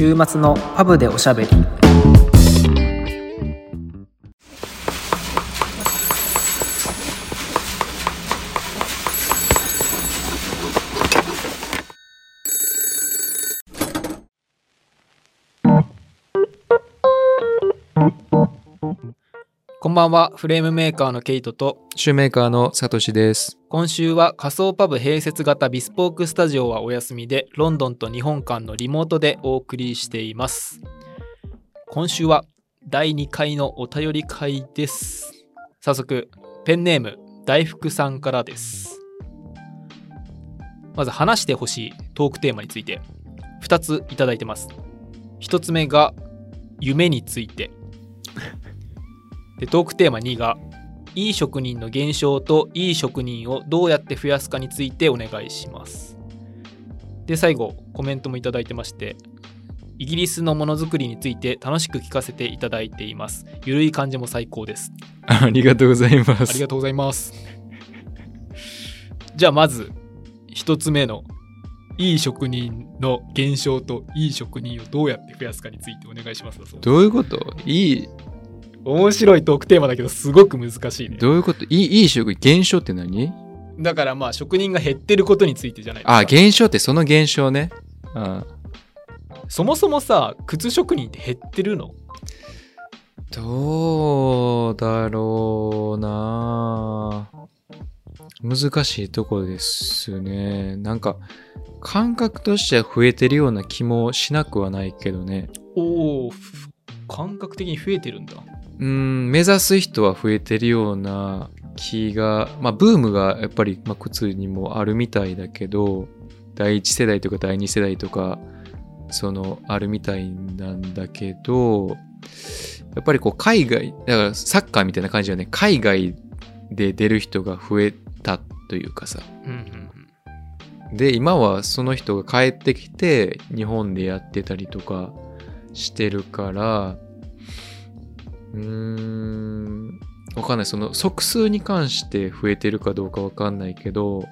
週末のパブでおしゃべり。ばんは。フレームメーカーのケイトと。シューメーカーのサトシです。今週は仮想パブ併設型ビスポークスタジオはお休みでロンドンと日本間のリモートでお送りしています。今週は第2回のお便り会です。早速ペンネーム大福さんからです。まず話してほしいトークテーマについて2ついただいてます。1つ目が夢についてでトークテーマ2がいい職人の減少といい職人をどうやって増やすかについてお願いします。で最後コメントもいただいてましてイギリスのものづくりについて楽しく聞かせていただいています。ゆるい感じも最高です。ありがとうございます。ありがとうございます。じゃあまず一つ目のいい職人の減少といい職人をどうやって増やすかについてお願いしますどういうこと？いい、面白いトークテーマだけどすごく難しいね。どういうこと？いい、いい職、減少って何？だからまあ職人が減ってることについてじゃないですかあ、減少ってその減少ね。あそもそもさ靴職人って減ってるの？どうだろうな難しいとこですね。なんか、感覚としては増えてるような気もしなくはないけどね。おお感覚的に増えてるんだうん、目指す人は増えてるような気が、まあ、ブームがやっぱり、まあ、靴にもあるみたいだけど、第一世代とか第二世代とか、その、あるみたいなんだけど、やっぱりこう、海外、だからサッカーみたいな感じだね、海外で出る人が増えたというかさ。うんうんで、今はその人が帰ってきて、日本でやってたりとかしてるから、うーん、わかんない。その即数に関して増えてるかどうかわかんないけど、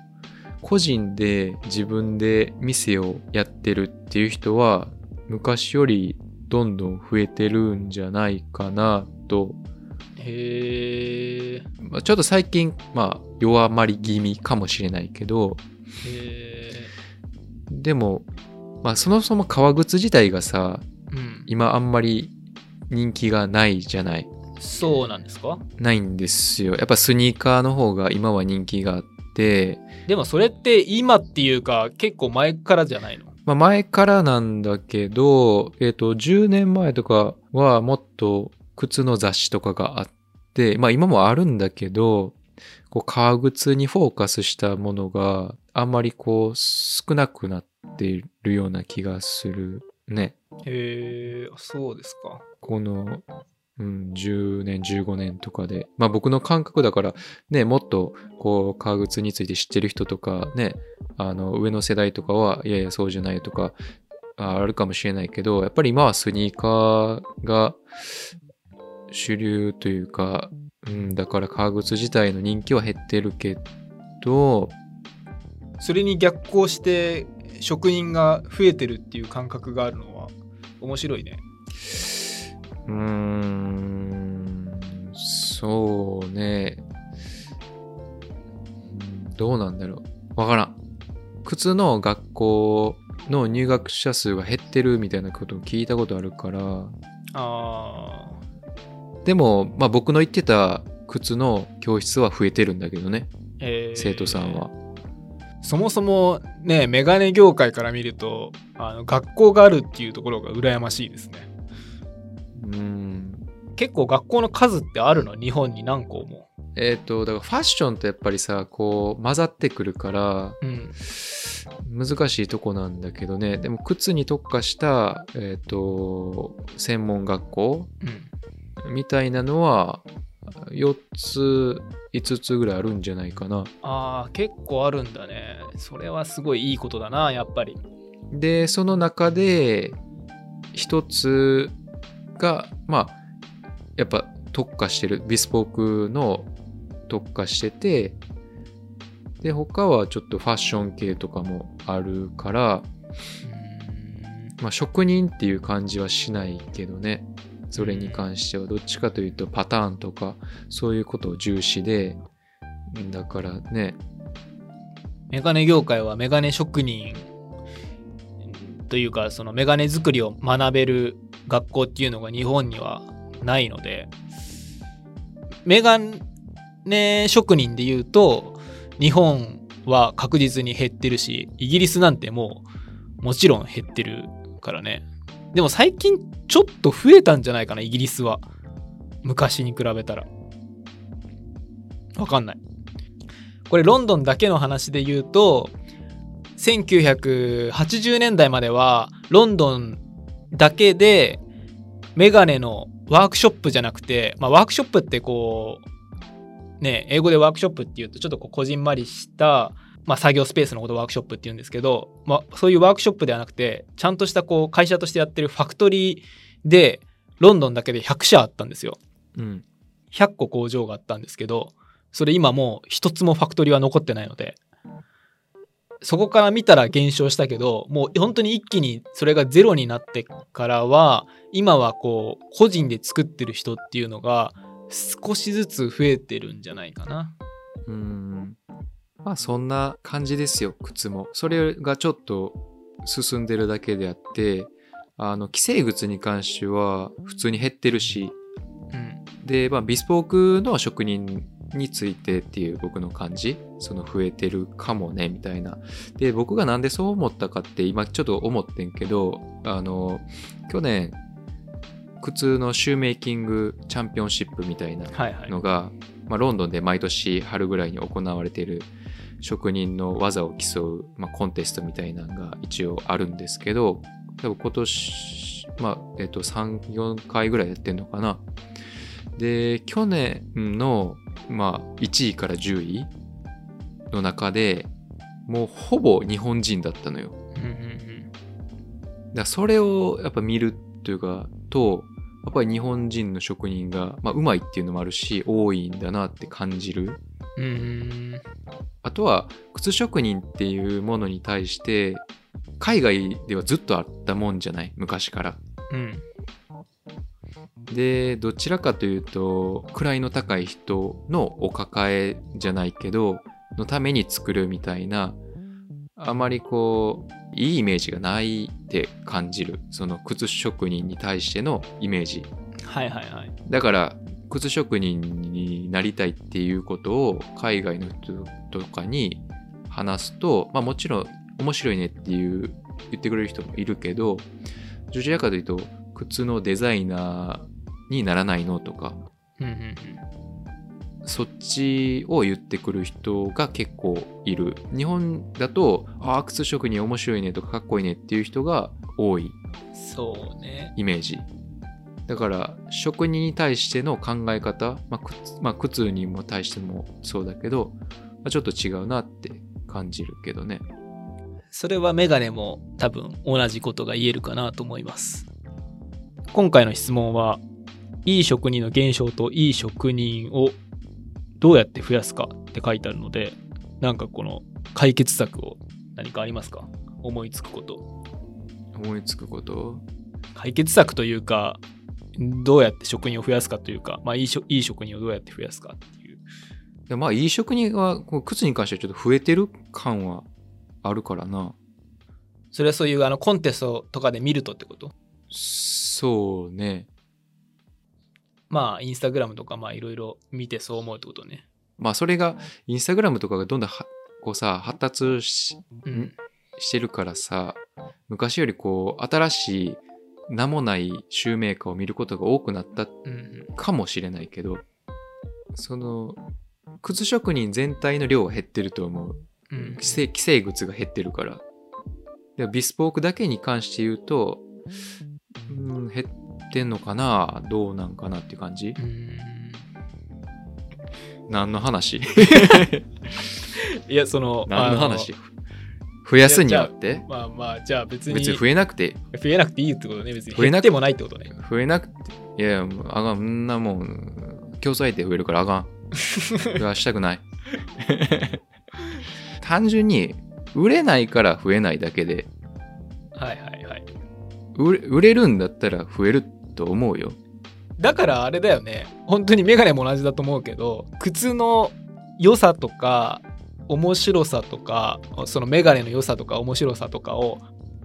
個人で自分で店をやってるっていう人は、昔よりどんどん増えてるんじゃないかなと、へえまあちょっと最近、まあ弱まり気味かもしれないけど、へでも、まあそもそも革靴自体がさ、えうん。今あんまり人気がないじゃない。そうなんですか？ないんですよ。やっぱスニーカーの方が今は人気があって、でもそれって今っていうか結構前からじゃないの？まあ前からなんだけど、えっ、と、10年前とかはもっと靴の雑誌とかがあって、まあ今もあるんだけど、こう革靴にフォーカスしたものがあんまりこう少なくなっているような気がするね。へえそうですかこの、うん、10年、15年とかで。まあ僕の感覚だから、ね、もっと、こう、革靴について知ってる人とか、ね、あの、上の世代とかは、いやいや、そうじゃないとか、ああるかもしれないけど、やっぱり今はスニーカーが主流というか、うん、だから革靴自体の人気は減ってるけど、それに逆行して職人が増えてるっていう感覚があるのは面白いねうーん、そうね。うんどうなんだろう。わからん。靴の学校の入学者数が減ってるみたいなことを聞いたことあるから、あでも、まあ僕の言ってた靴の教室は増えてるんだけどね、ーへー生徒さんは。そもそもねメガネ業界から見るとあの学校があるっていうところが羨ましいですね。うん。結構学校の数ってあるの？日本に何校も。えっ、と、だからファッションってやっぱりさ、こう混ざってくるから、うん。難しいとこなんだけどね。でも靴に特化した、えっと専門学校うん。みたいなのは4つ5つぐらいあるんじゃないかな。あー結構あるんだね。それはすごいいいことだなやっぱり。でその中で1つがまあやっぱ特化してるビスポークの特化しててで他はちょっとファッション系とかもあるからまあ職人っていう感じはしないけどねそれに関してはどっちかというとパターンとかそういうことを重視でだからね。メガネ業界はメガネ職人というかそのメガネ作りを学べる学校っていうのが日本にはないのでメガネ職人で言うと日本は確実に減ってるしイギリスなんてもうもちろん減ってるからね。でも最近ちょっと増えたんじゃないかなイギリスは。昔に比べたら。わかんない。これロンドンだけの話で言うと1980年代まではロンドンだけでメガネのワークショップじゃなくて、まあ、ワークショップってこうね英語でワークショップっていうとちょっとこうこじんまりした、まあ、作業スペースのことをワークショップって言うんですけど、まあ、そういうワークショップではなくてちゃんとしたこう会社としてやってるファクトリーでロンドンだけで100社あったんですよ。うん100個工場があったんですけどそれ今もう一つもファクトリーは残ってないのでそこから見たら減少したけどもう本当に一気にそれがゼロになってからは今はこう個人で作ってる人っていうのが少しずつ増えてるんじゃないかな。うんまあそんな感じですよ靴も。それがちょっと進んでるだけであってあの既製靴に関しては普通に減ってるし。うん。で、まあ、ビスポークの職人についてっていう僕の感じ。その増えてるかもねみたいな。で僕がなんでそう思ったかって今ちょっと思ってんけどあの去年靴のシューメイキングチャンピオンシップみたいなはいはい。のが、まあ、ロンドンで毎年春ぐらいに行われている職人の技を競う、まあ、コンテストみたいなのが一応あるんですけど多分今年、まあえっと34回ぐらいやってんのかな。で去年の、まあ、1位から10位の中でもうほぼ日本人だったのよ。だそれをやっぱ見るというかとやっぱり日本人の職人が、まあ、うまいっていうのもあるし多いんだなって感じるうん。うんあとは靴職人っていうものに対して海外ではずっとあったもんじゃない？昔からうん。でどちらかというと位の高い人のお抱えじゃないけどのために作るみたいなあまりこういいイメージがないって感じるその靴職人に対してのイメージはいはいはい。だから靴職人になりたいっていうことを海外の人とかに話すと、まあ、もちろん面白いねっていう言ってくれる人もいるけどどちらかというと靴のデザイナーにならないのとかうんうんそっちを言ってくる人が結構いる日本だとああ靴職人面白いねとかかっこいいねっていう人が多いうん。そうね。イメージだから職人に対しての考え方、まあ靴まあ、靴にも対してもそうだけど、まあ、ちょっと違うなって感じるけどねそれはメガネも多分同じことが言えるかなと思います。今回の質問は、いい職人の減少といい職人をどうやって増やすかって書いてあるので、なんかこの解決策を何かありますか？思いつくこと。思いつくこと？解決策というか、どうやって職人を増やすかというか、まあいいいい職人をどうやって増やすかっていう。でまあいい職人は靴に関してはちょっと増えてる感はあるからなそれはそういうあのコンテストとかで見るとってこと？そうねまあインスタグラムとかまあいろいろ見てそう思うってことね。まあそれがインスタグラムとかがどんどんはこうさ発達しうん？してるからさ昔よりこう新しい名もないシューメーカーを見ることが多くなったうんうん。かもしれないけどその靴職人全体の量は減ってると思う。うん既製既製靴が減ってるから。でビスポークだけに関して言うとうん減ってんのかな？どうなんかなっていう感じ？うん。何の話？いやその何の話？あ増やすにあって？まあまあじゃあ別に別に増えなくて。増えなくていいってことね。別に増えなくて。もないってことね。増えなくて。いやあかんなもん競争相手増えるからあかん。それはしたくない。単純に売れないから増えないだけで。はいはいはい。売れ売れるんだったら増えると思うよ。だからあれだよね。本当にメガネも同じだと思うけど靴の良さとか面白さとかそのメガネの良さとか面白さとかを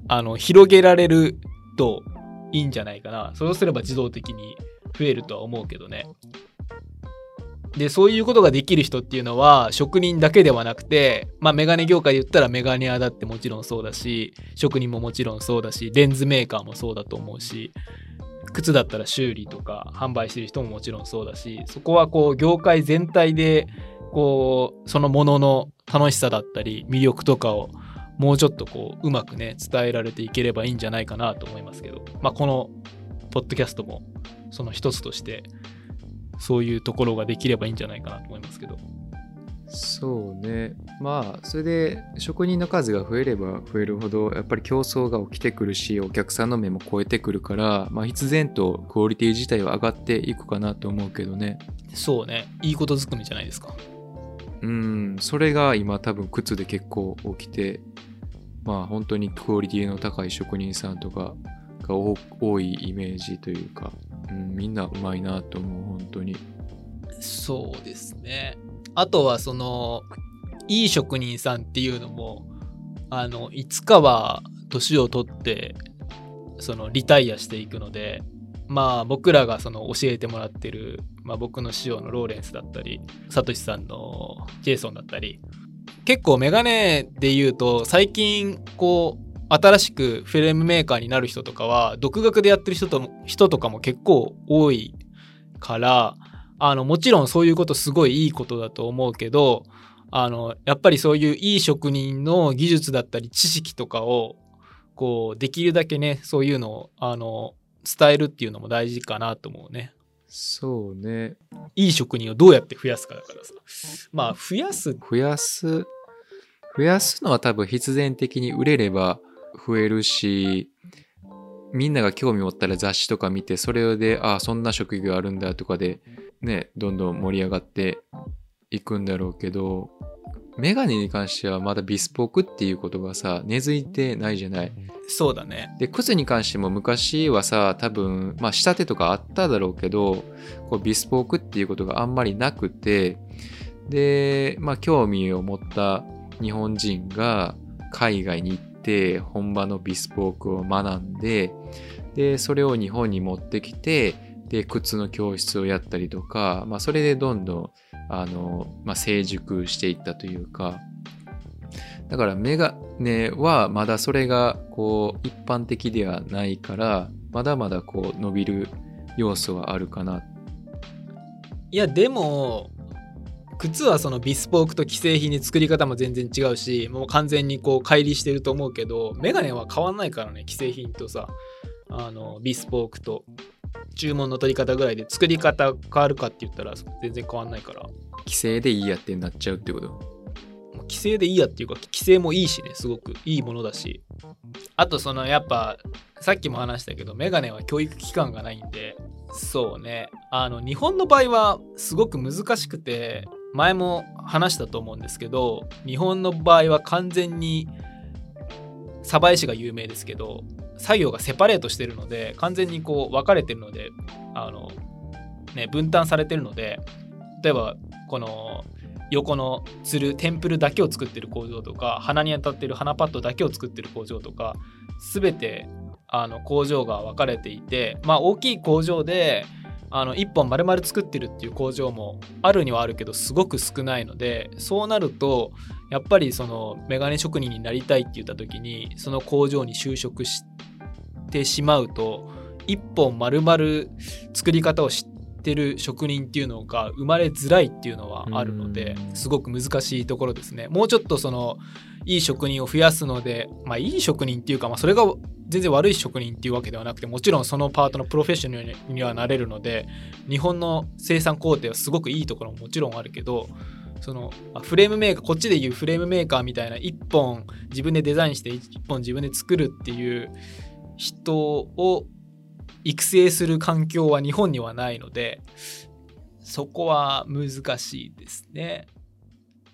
あの広げられるといいんじゃないかな。そうすれば自動的に増えるとは思うけどね。でそういうことができる人っていうのは職人だけではなくてまあメガネ業界で言ったらメガネ屋だってもちろんそうだし職人ももちろんそうだしレンズメーカーもそうだと思うし靴だったら修理とか販売してる人ももちろんそうだしそこはこう業界全体でこうそのものの楽しさだったり魅力とかをもうちょっとこううまくね伝えられていければいいんじゃないかなと思いますけどまあこのポッドキャストもその一つとしてそういうところができればいいんじゃないかなと思いますけど。そうね。まあそれで職人の数が増えれば増えるほどやっぱり競争が起きてくるしお客さんの目も超えてくるからまあ必然とクオリティ自体は上がっていくかなと思うけどね。そうね。いいことずくめじゃないですかうん。それが今多分靴で結構起きてまあ本当にクオリティの高い職人さんとかが多いイメージというか、うん、みんなうまいなと思う本当に。そうですね。あとはそのいい職人さんっていうのもあのいつかは年を取ってそのリタイアしていくのでまあ僕らがその教えてもらってる、まあ、僕の師匠のローレンスだったりサトシさんのジェイソンだったり結構メガネで言うと最近こう新しくフィルムメーカーになる人とかは独学でやってる人と人とかも結構多いからあのもちろんそういうことすごいいいことだと思うけどあのやっぱりそういういい職人の技術だったり知識とかをこうできるだけねそういうのをあの伝えるっていうのも大事かなと思うね。そうね。いい職人をどうやって増やすかだからさ。まあ増やす。増やす。増やすのは多分必然的に売れれば増えるし、みんなが興味持ったら雑誌とか見て、それで、ああ、そんな職業あるんだとかで、ね、どんどん盛り上がっていくんだろうけど、メガネに関してはまだビスポークっていうことがさ、根付いてないじゃない。そうだね。で、靴に関しても昔はさ、多分、まあ仕立てとかあっただろうけど、こうビスポークっていうことがあんまりなくて、で、まあ興味を持った日本人が海外に行って本場のビスポークを学んで、で、それを日本に持ってきて、で、靴の教室をやったりとか、まあそれでどんどんあの、まあ、成熟していったというか、だからメガネはまだそれがこう一般的ではないから、まだまだこう伸びる要素はあるかな。いや、でも、靴はそのビスポークと既製品に作り方も全然違うし、もう完全にこう乖離してると思うけど、メガネは変わんないからね、既製品とさ、あの、ビスポークと。注文の取り方ぐらいで作り方変わるかって言ったら全然変わんないから。規制でいいやってなっちゃうってこと？規制でいいやっていうか規制もいいしねすごく。いいものだし。あとそのやっぱさっきも話したけどメガネは教育機関がないんで。そうね。あの日本の場合はすごく難しくて前も話したと思うんですけど日本の場合は完全に鯖江市が有名ですけど作業がセパレートしてるので完全にこう分かれてるのであの、ね、分担されてるので例えばこの横のつるテンプルだけを作ってる工場とか鼻に当たってる鼻パッドだけを作ってる工場とか全てあの工場が分かれていてまあ大きい工場であの1本丸々作ってるっていう工場もあるにはあるけどすごく少ないのでそうなるとやっぱりそのメガネ職人になりたいって言った時にその工場に就職してしまうと1本丸々作り方を知ってる職人っていうのが生まれづらいっていうのはあるのですごく難しいところですね。もうちょっとそのいい職人を増やすのでまあいい職人っていうか、まあ、それが全然悪い職人っていうわけではなくてもちろんそのパートのプロフェッショナルにはなれるので日本の生産工程はすごくいいところももちろんあるけどそのフレームメーカーこっちでいうフレームメーカーみたいな1本自分でデザインして1本自分で作るっていう人を育成する環境は日本にはないのでそこは難しいですね。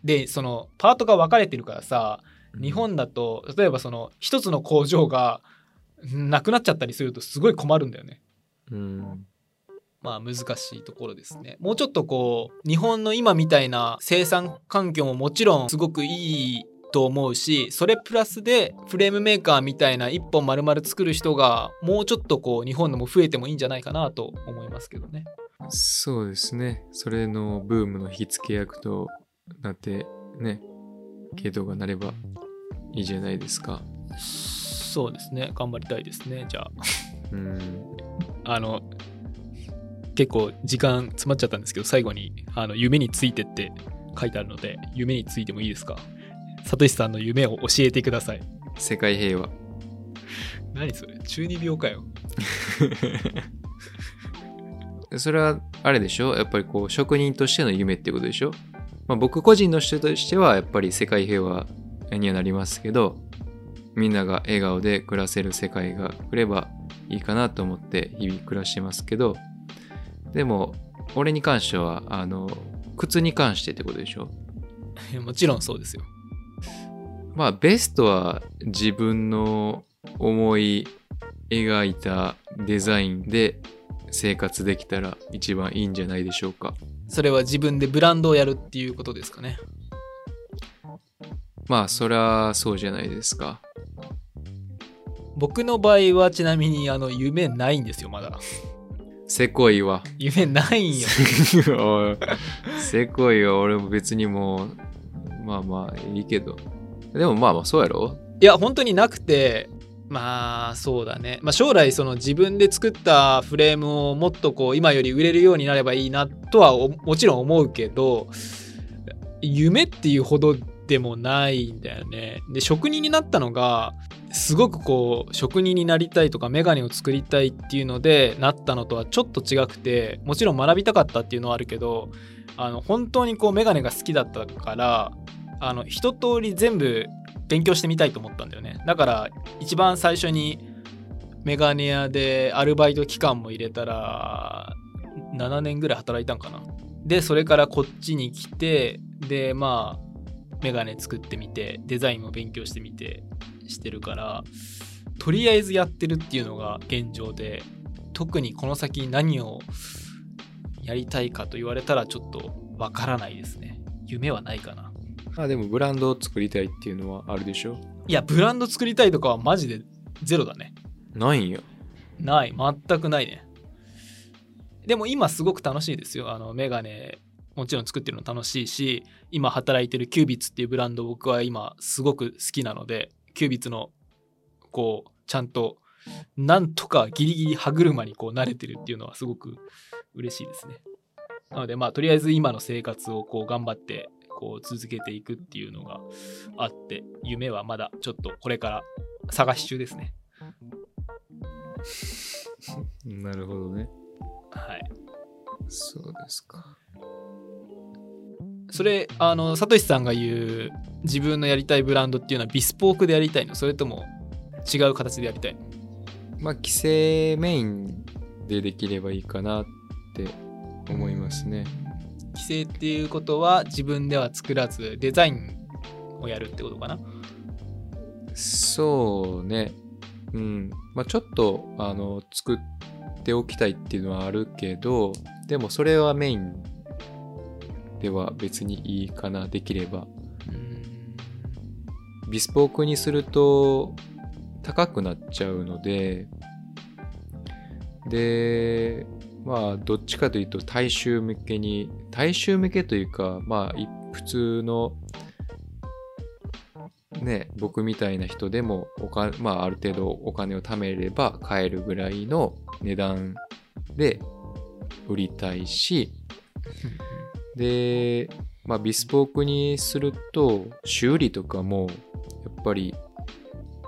でそのパートが分かれてるからさ日本だと例えばその一つの工場がなくなっちゃったりするとすごい困るんだよね。うんまあ難しいところですね。もうちょっとこう日本の今みたいな生産環境ももちろんすごくいいと思うしそれプラスでフレームメーカーみたいな一本丸々作る人がもうちょっとこう日本でも増えてもいいんじゃないかなと思いますけどね。そうですね。それのブームの火付け役となってね系統がなればいいじゃないですか。そうですね。頑張りたいですね。じゃあ。うん。あの結構時間詰まっちゃったんですけど最後にあの夢についてって書いてあるので夢についてもいいですか？さとしさんの夢を教えてください。世界平和。何それ？中二病かよ。それはあれでしょ？やっぱりこう職人としての夢ってことでしょ、まあ、僕個人の人としてはやっぱり世界平和にはなりますけどみんなが笑顔で暮らせる世界が来ればいいかなと思って日々暮らしてますけどでも俺に関してはあの靴に関してってことでしょ？もちろんそうですよまあベストは自分の思い描いたデザインで生活できたら一番いいんじゃないでしょうか。それは自分でブランドをやるっていうことですかね。まあそりゃそうじゃないですか。僕の場合はちなみにあの夢ないんですよまだ。せこいわ。夢ないんよ せこいわ。俺も別にもうまあまあいいけどでもまあまあそうやろ。いや本当になくてまあそうだね、まあ、将来その自分で作ったフレームをもっとこう今より売れるようになればいいなとはもちろん思うけど夢っていうほどでもないんだよね。で職人になったのがすごくこう職人になりたいとかメガネを作りたいっていうのでなったのとはちょっと違くてもちろん学びたかったっていうのはあるけどあの本当にこうメガネが好きだったからあの一通り全部勉強してみたいと思ったんだよね。だから一番最初にメガネ屋でアルバイト期間も入れたら7年ぐらい働いたんかな。でそれからこっちに来てでまあメガネ作ってみてデザインも勉強してみてしてるからとりあえずやってるっていうのが現状で特にこの先何をやりたいかと言われたらちょっとわからないですね。夢はないかな。まあでもブランドを作りたいっていうのはあるでしょ？いやブランド作りたいとかはマジでゼロだね。ないんやない。全くないね。でも今すごく楽しいですよ。あのメガネもちろん作ってるの楽しいし今働いてるキュービッツっていうブランド僕は今すごく好きなのでキュービッツのこうちゃんとなんとかギリギリ歯車にこう慣れてるっていうのはすごく嬉しいですね。なのでまあとりあえず今の生活をこう頑張ってこう続けていくっていうのがあって夢はまだちょっとこれから探し中ですね。なるほどね。はい。そうですか。それあのサトシさんが言う自分のやりたいブランドっていうのはビスポークでやりたいの？それとも違う形でやりたいの？まあ規制メインでできればいいかなって思いますね規制っていうことは自分では作らずデザインをやるってことかな？そうね。うん。まあちょっとあの作っておきたいっていうのはあるけどでもそれはメインでは別にいいかなできれば。うん。ビスポークにすると高くなっちゃうのででまあどっちかというと大衆向けに大衆向けというかまあい普通のね僕みたいな人でもおか、まあ、ある程度お金を貯めれば買えるぐらいの値段で売りたいしで、まあ、ビスポークにすると修理とかもやっぱり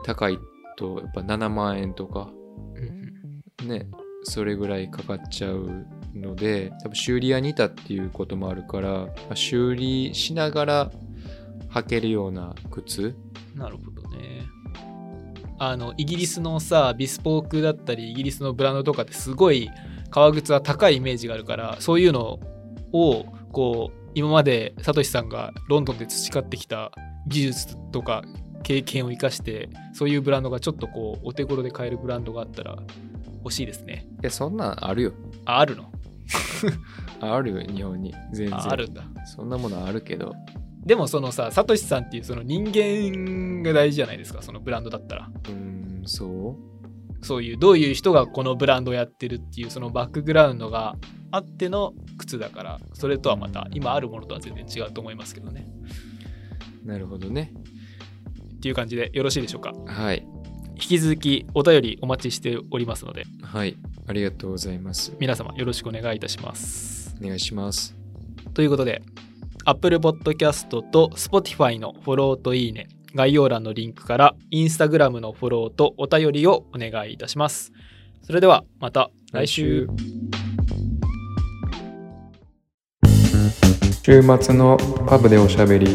高いとやっぱ7万円とかうん。ねそれぐらいかかっちゃうので多分修理屋にいたっていうこともあるから、まあ修理しながら履けるような靴。なるほどね。あのイギリスのさビスポークだったりイギリスのブランドとかってすごい革靴は高いイメージがあるからそういうのをこう今までサトシさんがロンドンで培ってきた技術とか経験を生かしてそういうブランドがちょっとこうお手頃で買えるブランドがあったら欲しいですね。いやそんなんあるよ。ああるの？あるよ日本に。全然。ああるんだ。そんなものあるけど。でもそのさサトシさんっていうその人間が大事じゃないですかそのブランドだったら。うーんそう？そういうどういう人がこのブランドをやってるっていうそのバックグラウンドがあっての靴だからそれとはまた今あるものとは全然違うと思いますけどね。なるほどね。っていう感じでよろしいでしょうか？はい引き続きお便りお待ちしておりますので。はいありがとうございます。皆様よろしくお願いいたします。お願いします。ということで Apple Podcast と Spotify のフォローといいね概要欄のリンクから Instagram のフォローとお便りをお願いいたします。それではまた来週。週末のパブでおしゃべり